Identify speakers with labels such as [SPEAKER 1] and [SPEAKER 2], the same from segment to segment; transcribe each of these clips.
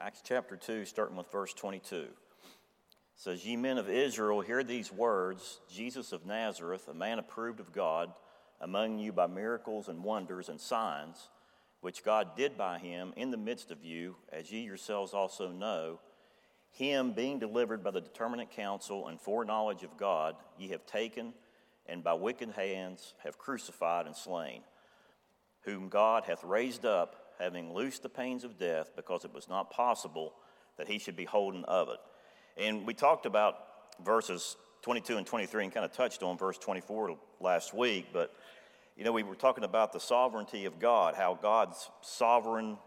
[SPEAKER 1] Acts chapter 2, starting with verse 22. It says, Ye men of Israel, hear these words Jesus of Nazareth, a man approved of God, among you by miracles and wonders and signs, which God did by him in the midst of you, as ye yourselves also know. Him being delivered by the determinate counsel and foreknowledge of God, ye have taken, and by wicked hands have crucified and slain, whom God hath raised up having loosed the pains of death, because it was not possible that he should be holden of it. And we talked about verses 22 and 23 and kind of touched on verse 24 last week, but you know, we were talking about the sovereignty of God, how God's sovereign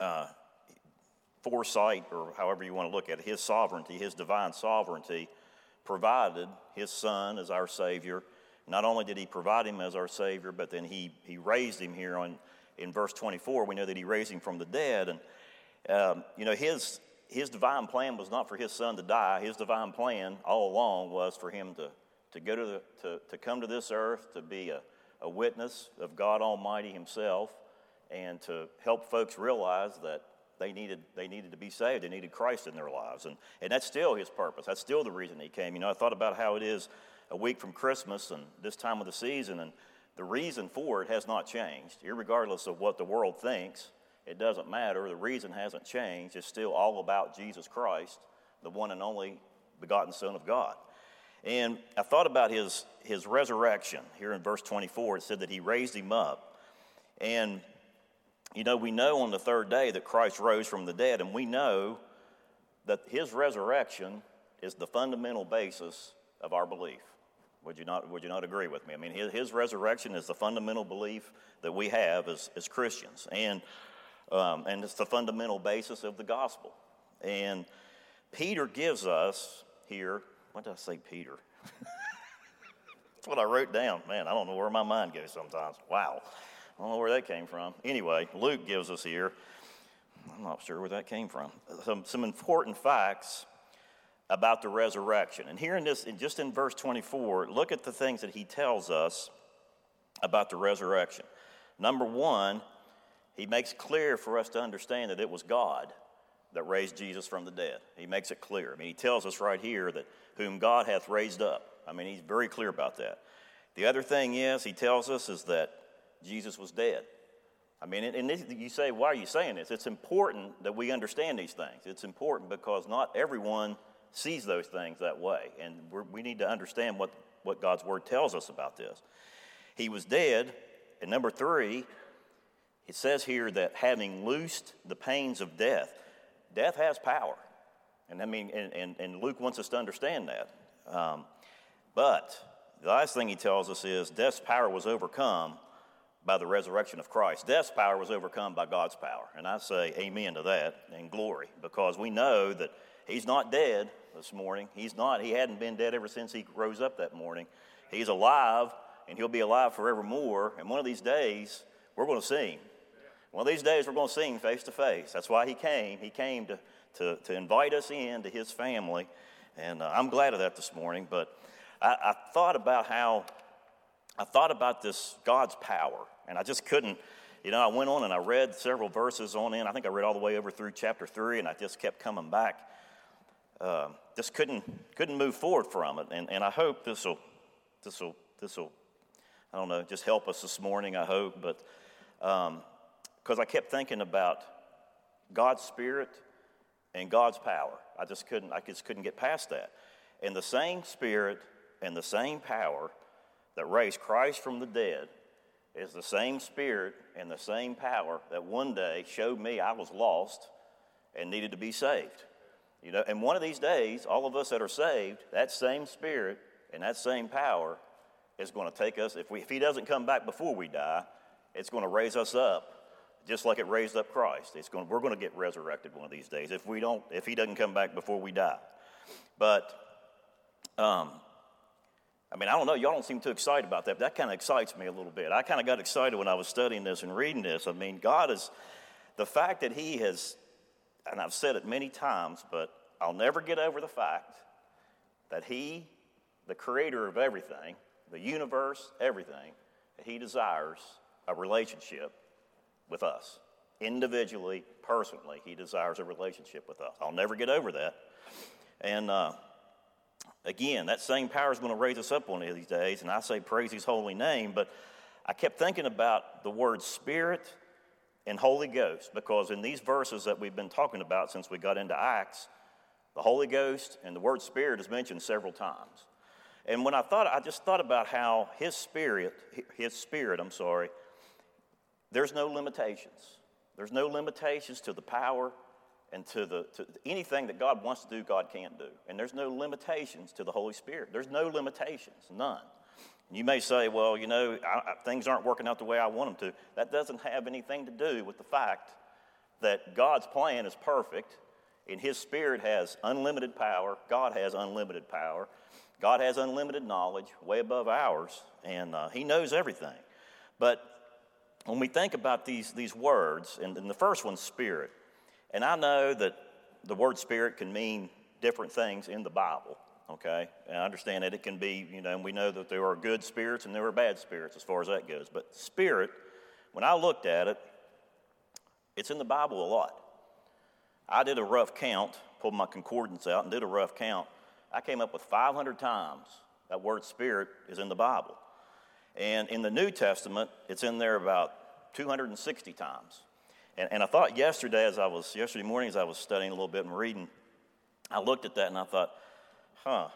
[SPEAKER 1] uh, foresight, or however you want to look at it, his sovereignty, his divine sovereignty, provided his son as our Savior. Not only did he provide him as our Savior, but then he, he raised him here on in verse 24, we know that he raised him from the dead. And, um, you know, his, his divine plan was not for his son to die. His divine plan all along was for him to, to go to, the, to, to come to this earth, to be a, a witness of God Almighty himself, and to help folks realize that they needed, they needed to be saved. They needed Christ in their lives. And, and that's still his purpose. That's still the reason he came. You know, I thought about how it is a week from Christmas and this time of the season, and the reason for it has not changed, regardless of what the world thinks. It doesn't matter. The reason hasn't changed. It's still all about Jesus Christ, the one and only begotten Son of God. And I thought about his, his resurrection here in verse 24. It said that he raised him up. And, you know, we know on the third day that Christ rose from the dead, and we know that his resurrection is the fundamental basis of our belief. Would you not, would you not agree with me? I mean, his, his resurrection is the fundamental belief that we have as, as Christians, and, um, and it's the fundamental basis of the gospel. And Peter gives us here, what did I say, Peter? That's what I wrote down. Man, I don't know where my mind goes sometimes. Wow. I don't know where that came from. Anyway, Luke gives us here, I'm not sure where that came from, some, some important facts about the resurrection. And here in this, just in verse 24, look at the things that he tells us about the resurrection. Number one, he makes clear for us to understand that it was God that raised Jesus from the dead. He makes it clear. I mean, he tells us right here that whom God hath raised up. I mean, he's very clear about that. The other thing is, he tells us is that Jesus was dead. I mean, and you say, why are you saying this? It's important that we understand these things. It's important because not everyone sees those things that way. And we need to understand what, what God's word tells us about this. He was dead. And number three, it says here that having loosed the pains of death, death has power. And I mean, and, and, and Luke wants us to understand that. Um, but the last thing he tells us is death's power was overcome by the resurrection of Christ. Death's power was overcome by God's power. And I say amen to that and glory because we know that he's not dead, this morning. He's not, he hadn't been dead ever since he rose up that morning. He's alive, and he'll be alive forevermore. And one of these days, we're going to see him. One of these days, we're going to see him face to face. That's why he came. He came to, to, to invite us in to his family. And uh, I'm glad of that this morning. But I, I thought about how, I thought about this God's power. And I just couldn't, you know, I went on and I read several verses on in. I think I read all the way over through chapter three, and I just kept coming back uh, just couldn't couldn't move forward from it. And, and I hope this will this will this will I don't know just help us this morning. I hope, but because um, I kept thinking about God's Spirit and God's power. I just couldn't I just couldn't get past that. And the same Spirit and the same power that raised Christ from the dead is the same Spirit and the same power that one day showed me I was lost and needed to be saved. You know, and one of these days, all of us that are saved, that same spirit and that same power is going to take us. If, we, if he doesn't come back before we die, it's going to raise us up just like it raised up Christ. It's going, we're going to get resurrected one of these days if we don't, if he doesn't come back before we die. But, um, I mean, I don't know. Y'all don't seem too excited about that. But that kind of excites me a little bit. I kind of got excited when I was studying this and reading this. I mean, God is the fact that He has and I've said it many times, but I'll never get over the fact that He, the creator of everything, the universe, everything, He desires a relationship with us. Individually, personally, He desires a relationship with us. I'll never get over that. And uh, again, that same power is going to raise us up one of these days, and I say praise His holy name, but I kept thinking about the word Spirit and Holy Ghost because in these verses that we've been talking about since we got into Acts, the Holy Ghost and the word Spirit is mentioned several times. And when I thought, I just thought about how His Spirit, His Spirit, I'm sorry, there's no limitations. There's no limitations to the power and to, the, to anything that God wants to do, God can't do. And there's no limitations to the Holy Spirit. There's no limitations, none. You may say, well, you know, I, I, things aren't working out the way I want them to. That doesn't have anything to do with the fact that God's plan is perfect and His Spirit has unlimited power. God has unlimited power. God has unlimited knowledge, way above ours, and uh, He knows everything. But when we think about these, these words, and, and the first one's spirit, and I know that the word spirit can mean different things in the Bible, okay? And I understand that it can be, you know, and we know that there are good spirits and there are bad spirits as far as that goes. But spirit, when I looked at it, it's in the Bible a lot. I did a rough count, pulled my concordance out and did a rough count. I came up with 500 times that word spirit is in the Bible. And in the New Testament, it's in there about 260 times. And, and I thought yesterday, as I was, yesterday morning, as I was studying a little bit and reading, I looked at that and I thought, huh,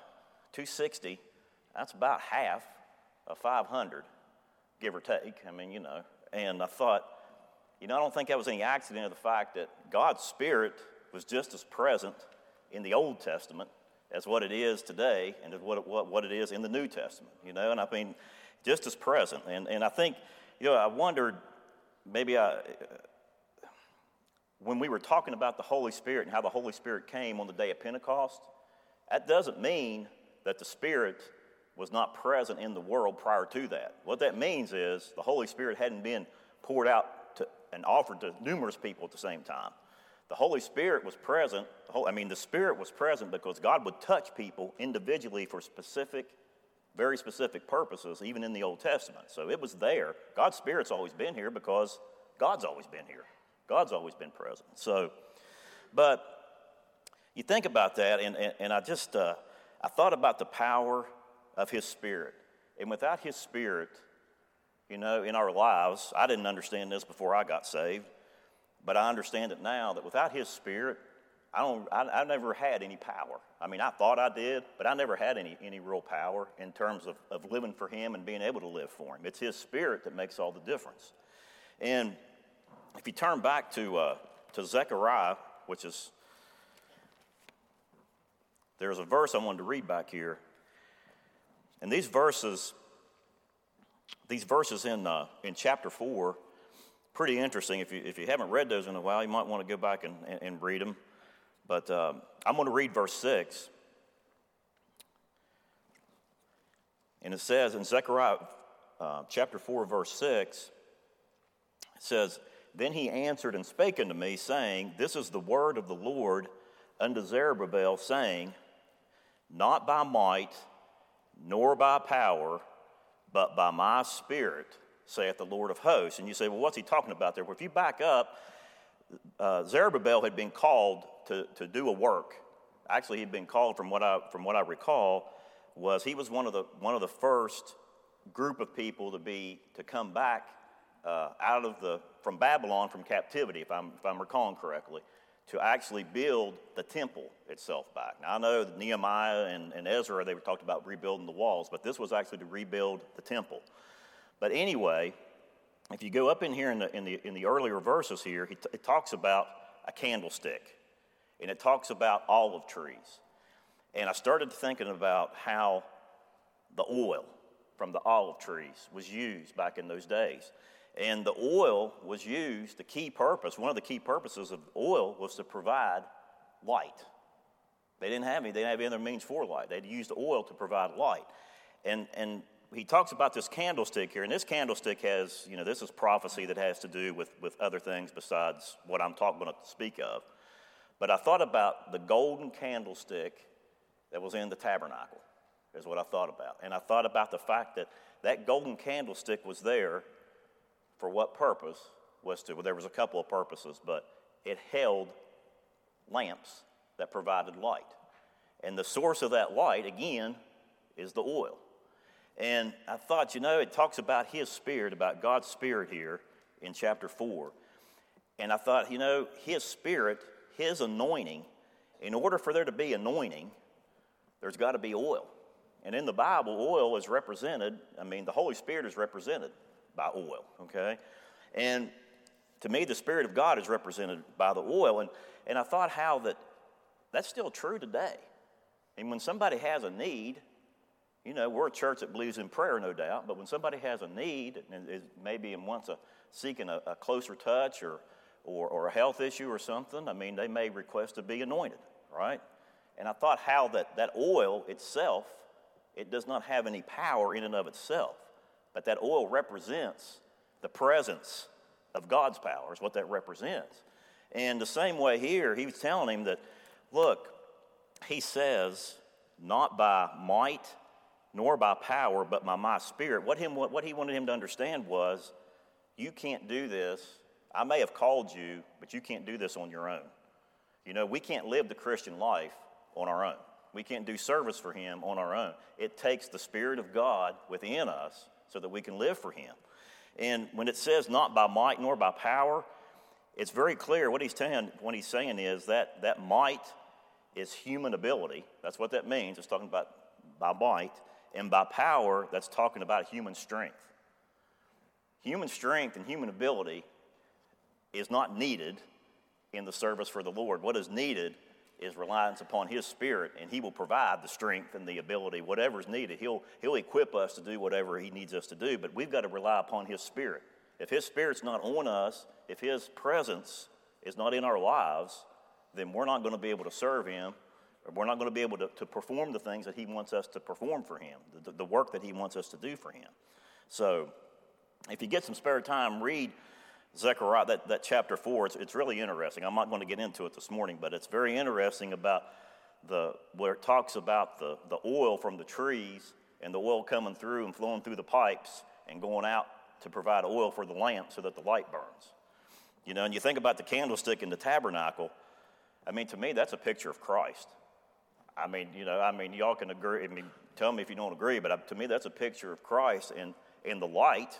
[SPEAKER 1] 260, that's about half of 500, give or take. I mean, you know. And I thought, you know, I don't think that was any accident of the fact that God's Spirit was just as present in the Old Testament as what it is today and as what, what, what it is in the New Testament, you know. And I mean, just as present. And, and I think, you know, I wondered maybe I, when we were talking about the Holy Spirit and how the Holy Spirit came on the day of Pentecost, that doesn't mean that the Spirit was not present in the world prior to that. What that means is the Holy Spirit hadn't been poured out to, and offered to numerous people at the same time. The Holy Spirit was present. I mean, the Spirit was present because God would touch people individually for specific very specific purposes, even in the Old Testament. So it was there. God's Spirit's always been here because God's always been here. God's always been present. So, but you think about that, and, and, and I just, uh, I thought about the power of His Spirit. And without His Spirit, you know, in our lives, I didn't understand this before I got saved, but I understand it now that without His Spirit, I don't, I, I, never had any power. I mean, I thought I did, but I never had any, any real power in terms of, of living for Him and being able to live for Him. It's His Spirit that makes all the difference. And if you turn back to, uh, to Zechariah, which is, there's a verse I wanted to read back here. And these verses, these verses in, uh, in chapter 4, pretty interesting. If you, if you haven't read those in a while, you might want to go back and, and, and read them. But um, I'm going to read verse 6. And it says in Zechariah uh, chapter 4, verse 6, it says, Then he answered and spake unto me, saying, This is the word of the Lord unto Zerubbabel, saying, Not by might, nor by power, but by my spirit, saith the Lord of hosts. And you say, Well, what's he talking about there? Well, if you back up, uh, Zerubbabel had been called to, to do a work. Actually, he'd been called, from what, I, from what I recall, was he was one of the, one of the first group of people to be to come back uh, out of the from Babylon from captivity, if I'm if I'm recalling correctly, to actually build the temple itself back. Now I know Nehemiah and, and Ezra they were talked about rebuilding the walls, but this was actually to rebuild the temple. But anyway, if you go up in here in the, in the, in the earlier verses here, it, it talks about a candlestick and it talks about olive trees. And I started thinking about how the oil from the olive trees was used back in those days. And the oil was used, the key purpose, one of the key purposes of oil was to provide light. They didn't have any, they didn't have any other means for light. They'd used oil to provide light. And, and he talks about this candlestick here, and this candlestick has, you know, this is prophecy that has to do with, with other things besides what I'm talking to speak of. But I thought about the golden candlestick that was in the tabernacle, is what I thought about. And I thought about the fact that that golden candlestick was there for what purpose? was to, well, there was a couple of purposes, but it held lamps that provided light. And the source of that light, again, is the oil. And I thought, you know, it talks about His Spirit, about God's Spirit here in chapter 4. And I thought, you know, His Spirit, His anointing, in order for there to be anointing, there's got to be oil. And in the Bible, oil is represented, I mean, the Holy Spirit is represented by oil, okay? And to me, the Spirit of God is represented by the oil. And, and I thought how that that's still true today. And when somebody has a need, you know, we're a church that believes in prayer, no doubt, but when somebody has a need and is maybe and wants a seeking a, a closer touch or, or, or a health issue or something, I mean, they may request to be anointed, right? And I thought how that, that oil itself, it does not have any power in and of itself, but that oil represents the presence of God's power, is what that represents. And the same way here, he was telling him that, look, he says, not by might nor by power, but by my spirit. What, him, what he wanted him to understand was, you can't do this. I may have called you, but you can't do this on your own. You know, we can't live the Christian life on our own. We can't do service for Him on our own. It takes the Spirit of God within us so that we can live for Him. And when it says not by might nor by power, it's very clear what he's saying, what he's saying is that that might is human ability. That's what that means. It's talking about by might. And by power, that's talking about human strength. Human strength and human ability is not needed in the service for the Lord. What is needed is reliance upon His Spirit, and He will provide the strength and the ability, whatever is needed. He'll, he'll equip us to do whatever He needs us to do, but we've got to rely upon His Spirit. If His Spirit's not on us, if His presence is not in our lives, then we're not going to be able to serve Him, or we're not going to be able to, to perform the things that He wants us to perform for Him, the, the work that He wants us to do for Him. So, if you get some spare time, read Zechariah, that, that chapter 4, it's, it's really interesting. I'm not going to get into it this morning, but it's very interesting about the, where it talks about the, the oil from the trees and the oil coming through and flowing through the pipes and going out to provide oil for the lamp so that the light burns. You know, and you think about the candlestick in the tabernacle, I mean, to me, that's a picture of Christ. I mean, you know, I mean, y'all can agree. I mean, tell me if you don't agree, but to me, that's a picture of Christ and, and the light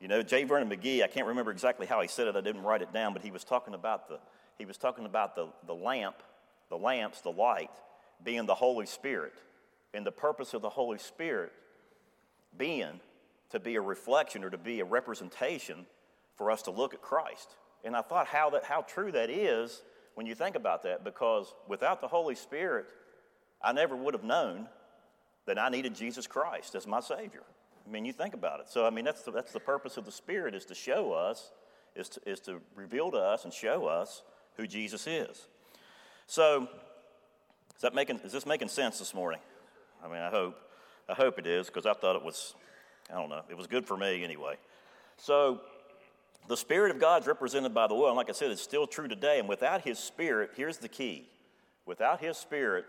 [SPEAKER 1] you know, J. Vernon McGee, I can't remember exactly how he said it, I didn't write it down, but he was talking about the, he was talking about the, the lamp, the lamps, the light, being the Holy Spirit. And the purpose of the Holy Spirit being to be a reflection or to be a representation for us to look at Christ. And I thought how, that, how true that is when you think about that, because without the Holy Spirit, I never would have known that I needed Jesus Christ as my Savior. I mean, you think about it. So, I mean, that's the, that's the purpose of the Spirit is to show us, is to, is to reveal to us and show us who Jesus is. So, is, that making, is this making sense this morning? I mean, I hope. I hope it is because I thought it was, I don't know, it was good for me anyway. So, the Spirit of God is represented by the oil. And like I said, it's still true today. And without His Spirit, here's the key without His Spirit,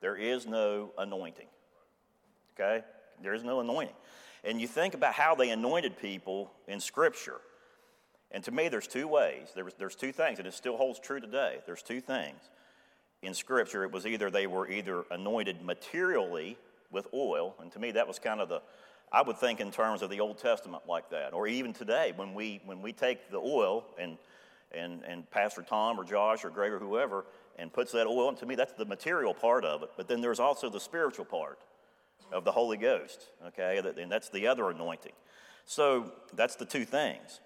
[SPEAKER 1] there is no anointing. Okay? There is no anointing. And you think about how they anointed people in Scripture. And to me, there's two ways. There's, there's two things, and it still holds true today. There's two things. In Scripture, it was either they were either anointed materially with oil, and to me, that was kind of the, I would think in terms of the Old Testament like that. Or even today, when we, when we take the oil and, and, and Pastor Tom or Josh or Greg or whoever and puts that oil, and to me, that's the material part of it. But then there's also the spiritual part of the Holy Ghost, okay? And that's the other anointing. So that's the two things.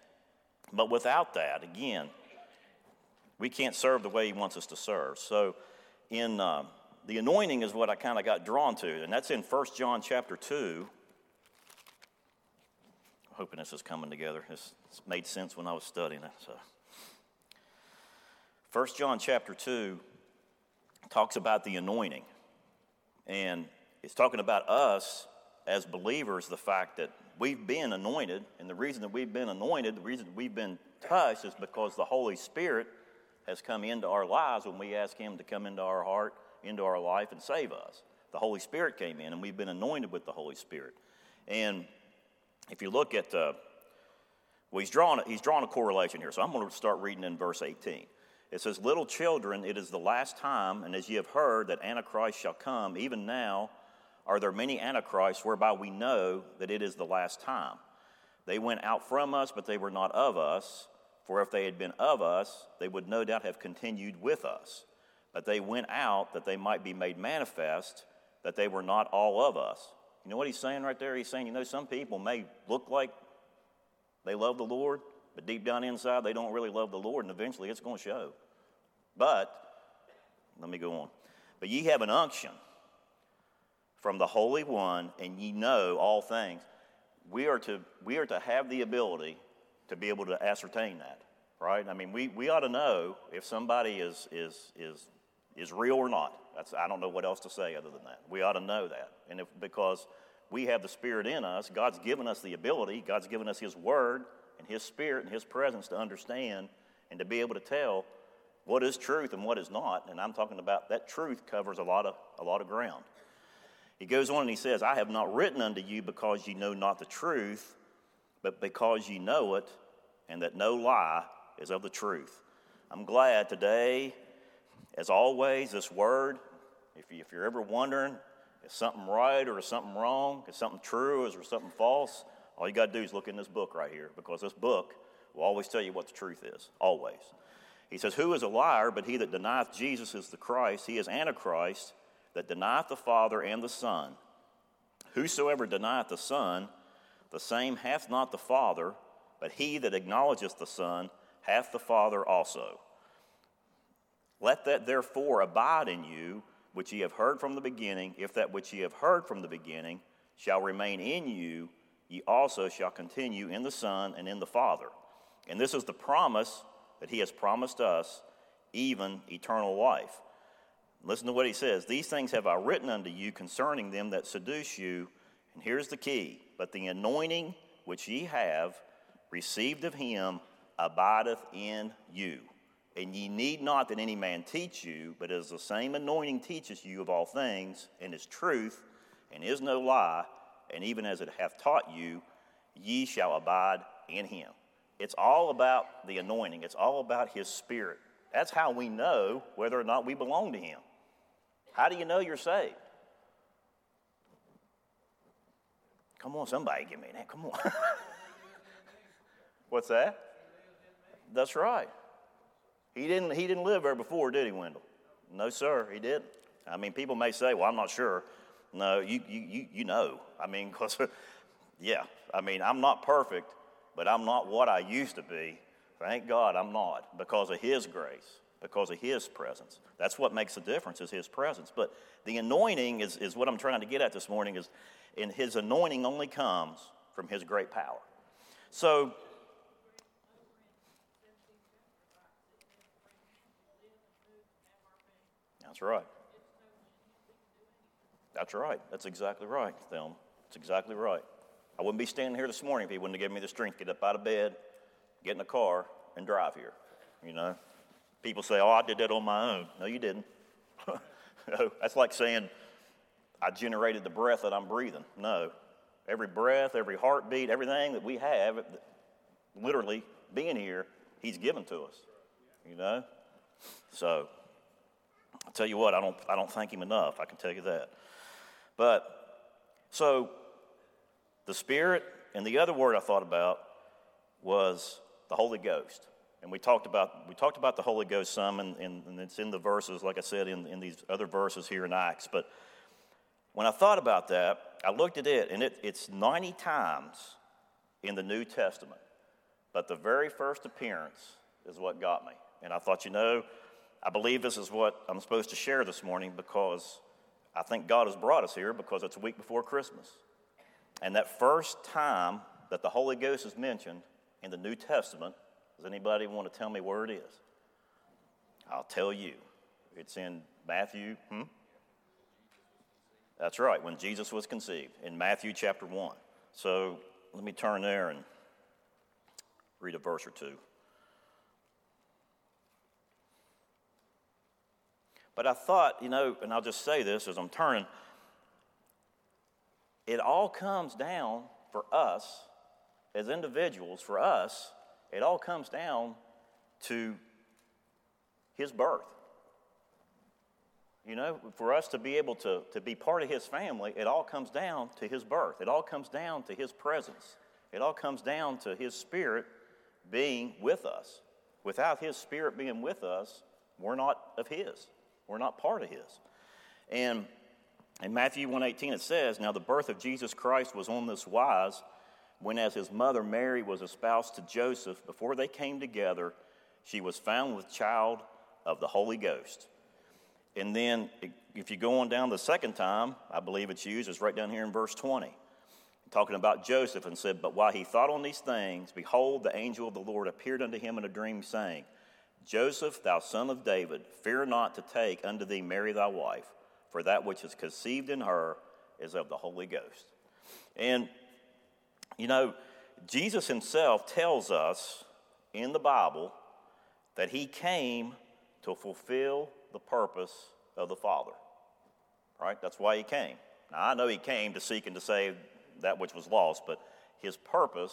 [SPEAKER 1] But without that, again, we can't serve the way He wants us to serve. So in uh, the anointing is what I kind of got drawn to, and that's in 1 John chapter 2. I'm hoping this is coming together. This made sense when I was studying it. So. 1 John chapter 2 talks about the anointing. And it's talking about us as believers, the fact that we've been anointed, and the reason that we've been anointed, the reason we've been touched is because the Holy Spirit has come into our lives when we ask Him to come into our heart, into our life, and save us. The Holy Spirit came in, and we've been anointed with the Holy Spirit. And if you look at uh, Well, he's drawn, he's drawn a correlation here, so I'm going to start reading in verse 18. It says, Little children, it is the last time, and as ye have heard that Antichrist shall come, even now are there many Antichrists whereby we know that it is the last time. They went out from us, but they were not of us. For if they had been of us, they would no doubt have continued with us. But they went out that they might be made manifest that they were not all of us. You know what he's saying right there? He's saying, you know, some people may look like they love the Lord, but deep down inside, they don't really love the Lord, and eventually it's going to show. But, let me go on. But ye have an unction from the Holy One, and ye know all things. We are to, we are to have the ability to be able to ascertain that, right? I mean, we, we ought to know if somebody is, is, is, is real or not. That's, I don't know what else to say other than that. We ought to know that. And if, because we have the Spirit in us, God's given us the ability, God's given us His Word and His Spirit and His presence to understand and to be able to tell what is truth and what is not. And I'm talking about that truth covers a lot of, a lot of ground. He goes on and he says, I have not written unto you because you know not the truth, but because you know it, and that no lie is of the truth. I'm glad today, as always, this word, if, you, if you're ever wondering, is something right or is something wrong? Is something true or is something false? All you got to do is look in this book right here because this book will always tell you what the truth is. Always. He says, Who is a liar but he that denieth Jesus is the Christ? He is Antichrist that denieth the Father and the Son. Whosoever denieth the Son, the same hath not the Father, but he that acknowledgeth the Son hath the Father also. Let that therefore abide in you which ye have heard from the beginning. If that which ye have heard from the beginning shall remain in you, ye also shall continue in the Son and in the Father. And this is the promise that he has promised us, even eternal life. Listen to what he says These things have I written unto you concerning them that seduce you. And here's the key But the anointing which ye have received of him abideth in you. And ye need not that any man teach you, but as the same anointing teaches you of all things, and is truth, and is no lie, and even as it hath taught you, ye shall abide in him. It's all about the anointing, it's all about his spirit. That's how we know whether or not we belong to him. How do you know you're saved? Come on, somebody give me that. Come on. What's that? That's right. He didn't, he didn't live there before, did he, Wendell? No, sir, he didn't. I mean, people may say, well, I'm not sure. No, you, you, you, you know. I mean, because, yeah, I mean, I'm not perfect, but I'm not what I used to be. Thank God I'm not because of His grace, because of His presence. That's what makes a difference is His presence. But the anointing is, is what I'm trying to get at this morning is, and His anointing only comes from His great power. So That's right. That's right. That's exactly right, Thelma. That's exactly right. I wouldn't be standing here this morning if he wouldn't have given me the strength to get up out of bed, get in the car, and drive here. You know, people say, "Oh, I did that on my own." No, you didn't. no, that's like saying I generated the breath that I'm breathing. No, every breath, every heartbeat, everything that we have, literally being here, He's given to us. You know, so I'll tell you what, I don't, I don't thank him enough, I can tell you that. But, so, the Spirit, and the other word I thought about was the Holy Ghost. And we talked about, we talked about the Holy Ghost some, and, and, and it's in the verses, like I said, in, in these other verses here in Acts. But when I thought about that, I looked at it, and it, it's 90 times in the New Testament. But the very first appearance is what got me. And I thought, you know, I believe this is what I'm supposed to share this morning because I think God has brought us here because it's a week before Christmas. And that first time that the Holy Ghost is mentioned in the New Testament, does anybody want to tell me where it is? I'll tell you. It's in Matthew. Hmm? That's right, when Jesus was conceived, in Matthew chapter 1. So let me turn there and read a verse or two. But I thought, you know, and I'll just say this as I'm turning, it all comes down for us as individuals, for us, it all comes down to his birth. You know, for us to be able to, to be part of his family, it all comes down to his birth. It all comes down to his presence. It all comes down to his spirit being with us. Without his spirit being with us, we're not of his. We're not part of his. And in Matthew 1:18 it says, "Now the birth of Jesus Christ was on this wise, when as his mother Mary was espoused to Joseph, before they came together, she was found with child of the Holy Ghost." And then if you go on down the second time, I believe it's used, it's right down here in verse 20, talking about Joseph, and said, But while he thought on these things, behold, the angel of the Lord appeared unto him in a dream, saying, Joseph, thou son of David, fear not to take unto thee Mary thy wife, for that which is conceived in her is of the Holy Ghost. And, you know, Jesus himself tells us in the Bible that he came to fulfill the purpose of the Father. Right? That's why he came. Now, I know he came to seek and to save that which was lost, but his purpose,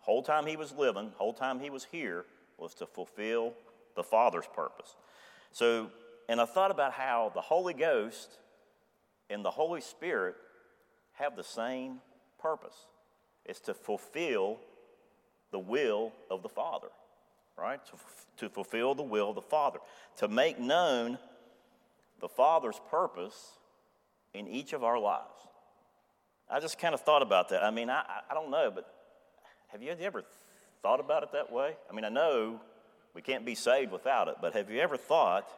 [SPEAKER 1] whole time he was living, whole time he was here, was to fulfill the Father's purpose. So, and I thought about how the Holy Ghost and the Holy Spirit have the same purpose. It's to fulfill the will of the Father, right? To, to fulfill the will of the Father, to make known the Father's purpose in each of our lives. I just kind of thought about that. I mean, I, I don't know, but have you ever thought about it that way? I mean, I know we can't be saved without it, but have you ever thought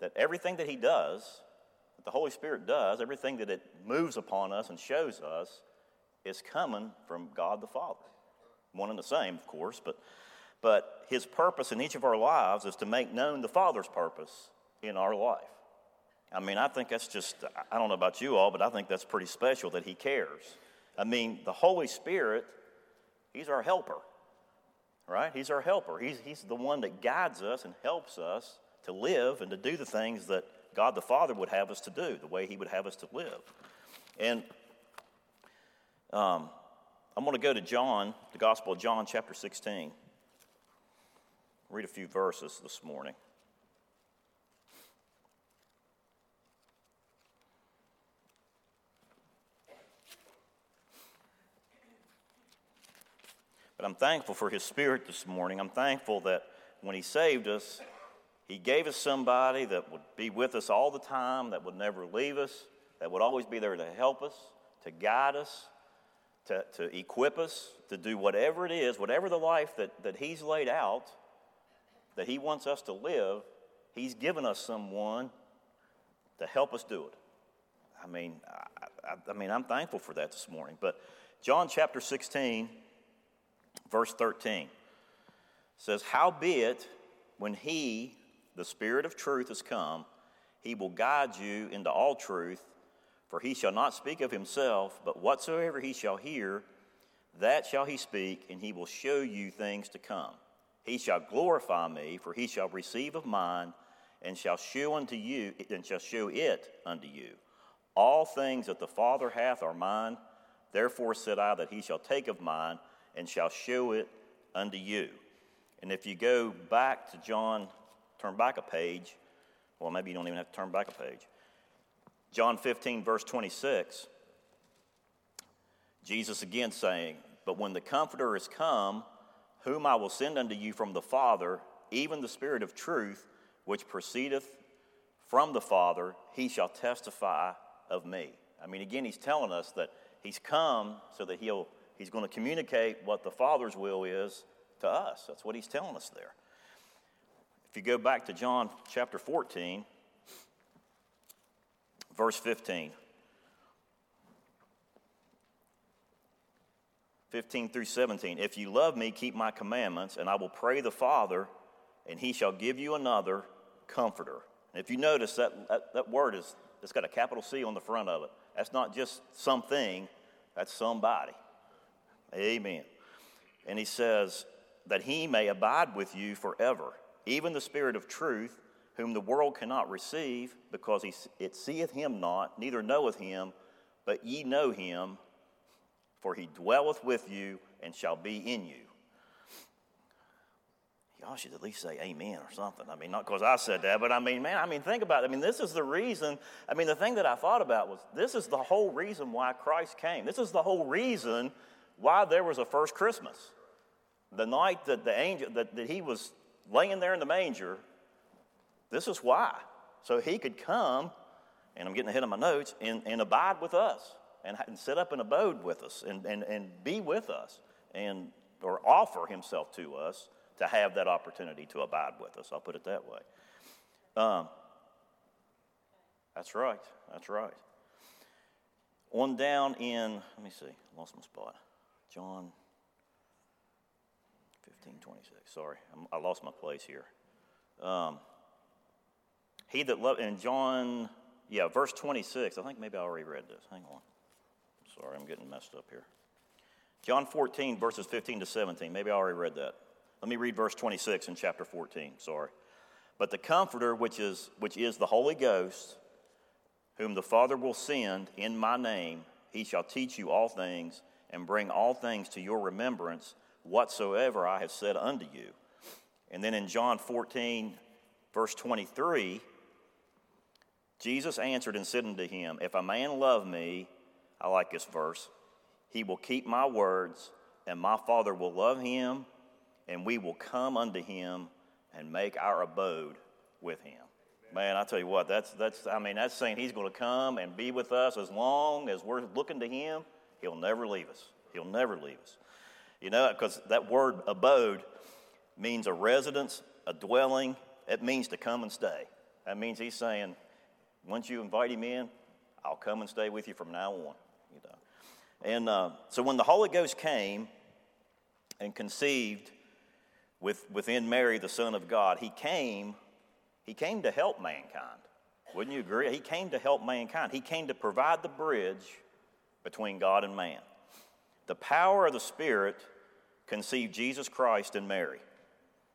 [SPEAKER 1] that everything that He does, that the Holy Spirit does, everything that it moves upon us and shows us, is coming from God the Father? One and the same, of course, but, but His purpose in each of our lives is to make known the Father's purpose in our life. I mean, I think that's just, I don't know about you all, but I think that's pretty special that He cares. I mean, the Holy Spirit, He's our helper, right? He's our helper. He's, he's the one that guides us and helps us to live and to do the things that God the Father would have us to do, the way He would have us to live. And um, I'm going to go to John, the Gospel of John, chapter 16. Read a few verses this morning. But I'm thankful for His Spirit this morning. I'm thankful that when He saved us, He gave us somebody that would be with us all the time, that would never leave us, that would always be there to help us, to guide us, to, to equip us, to do whatever it is, whatever the life that, that He's laid out, that He wants us to live, He's given us someone to help us do it. I mean, I, I, I mean, I'm thankful for that this morning. But John chapter 16, Verse 13 says, Howbeit, when he, the Spirit of truth, has come, he will guide you into all truth, for he shall not speak of himself, but whatsoever he shall hear, that shall he speak, and he will show you things to come. He shall glorify me, for he shall receive of mine, and shall show unto you, and shall show it unto you. All things that the Father hath are mine. Therefore said I that he shall take of mine and shall show it unto you. And if you go back to John, turn back a page, well, maybe you don't even have to turn back a page. John 15, verse 26, Jesus again saying, But when the Comforter is come, whom I will send unto you from the Father, even the Spirit of truth, which proceedeth from the Father, he shall testify of me. I mean, again, he's telling us that he's come so that he'll He's going to communicate what the Father's will is to us. That's what he's telling us there. If you go back to John chapter 14, verse 15. 15 through 17. If you love me, keep my commandments, and I will pray the Father, and he shall give you another comforter. And if you notice that, that, that word is it's got a capital C on the front of it. That's not just something, that's somebody. Amen. And he says, that he may abide with you forever, even the Spirit of truth, whom the world cannot receive, because it seeth him not, neither knoweth him, but ye know him, for he dwelleth with you and shall be in you. Y'all should at least say amen or something. I mean, not because I said that, but I mean, man, I mean, think about it. I mean, this is the reason. I mean, the thing that I thought about was this is the whole reason why Christ came. This is the whole reason why there was a first Christmas. The night that the angel, that, that he was laying there in the manger, this is why. So he could come, and I'm getting ahead of my notes, and, and abide with us and, and set up an abode with us and, and, and be with us and or offer himself to us to have that opportunity to abide with us. I'll put it that way. Um, that's right. That's right. On down in, let me see, lost my spot. John 15, 26. Sorry, I'm, i lost my place here. Um, he that loved, in John, yeah, verse 26. I think maybe I already read this. Hang on. Sorry, I'm getting messed up here. John 14, verses 15 to 17. Maybe I already read that. Let me read verse 26 in chapter 14. Sorry. But the Comforter, which is, which is the Holy Ghost, whom the Father will send in my name, he shall teach you all things and bring all things to your remembrance whatsoever I have said unto you. And then in John 14, verse 23, Jesus answered and said unto him, If a man love me, I like this verse, he will keep my words, and my Father will love him, and we will come unto him and make our abode with him. Man, I tell you what, that's, that's, I mean, that's saying he's going to come and be with us as long as we're looking to him. He'll never leave us. He'll never leave us. You know, because that word abode means a residence, a dwelling. It means to come and stay. That means he's saying, once you invite him in, I'll come and stay with you from now on. You know. And uh, so when the Holy Ghost came and conceived with, within Mary, the Son of God, he came, he came to help mankind. Wouldn't you agree? He came to help mankind. He came to provide the bridge between God and man. The power of the Spirit conceived Jesus Christ in Mary.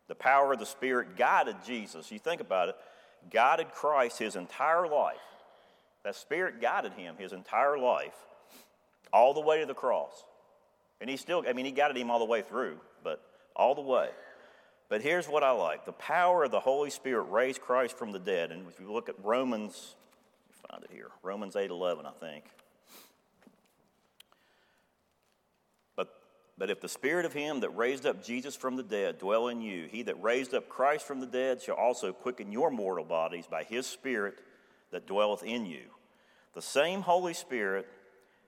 [SPEAKER 1] The power of the Spirit guided Jesus. You think about it, guided Christ his entire life. That Spirit guided him his entire life, all the way to the cross. And he still, I mean, he guided him all the way through, but all the way. But here's what I like the power of the Holy Spirit raised Christ from the dead. And if you look at Romans, find it here, Romans 8 11, I think. But, if the spirit of him that raised up Jesus from the dead dwell in you, he that raised up Christ from the dead shall also quicken your mortal bodies by his spirit that dwelleth in you. The same Holy Spirit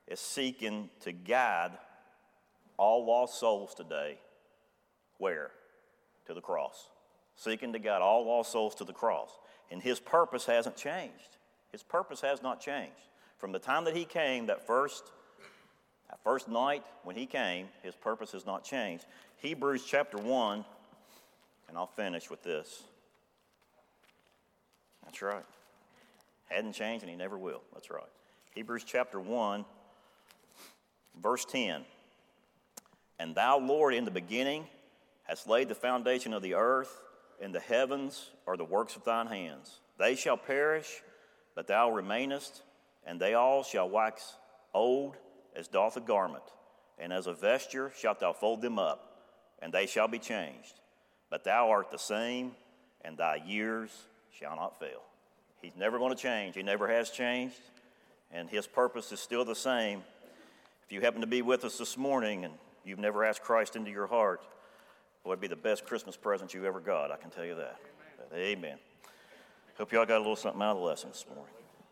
[SPEAKER 1] is seeking to guide all lost souls today. Where? to the cross, seeking to guide all lost souls to the cross. And his purpose hasn't changed. His purpose has not changed. From the time that he came, that first, that first night when he came, his purpose has not changed. Hebrews chapter 1, and I'll finish with this. That's right. Hadn't changed and he never will. That's right. Hebrews chapter 1, verse 10. And thou, Lord, in the beginning hast laid the foundation of the earth, and the heavens are the works of thine hands. They shall perish, but thou remainest, and they all shall wax old as doth a garment, and as a vesture shalt thou fold them up, and they shall be changed. But thou art the same, and thy years shall not fail. He's never going to change. He never has changed, and his purpose is still the same. If you happen to be with us this morning and you've never asked Christ into your heart, it'd be the best Christmas present you ever got, I can tell you that. Amen. Amen. Hope y'all got a little something out of the lesson this morning.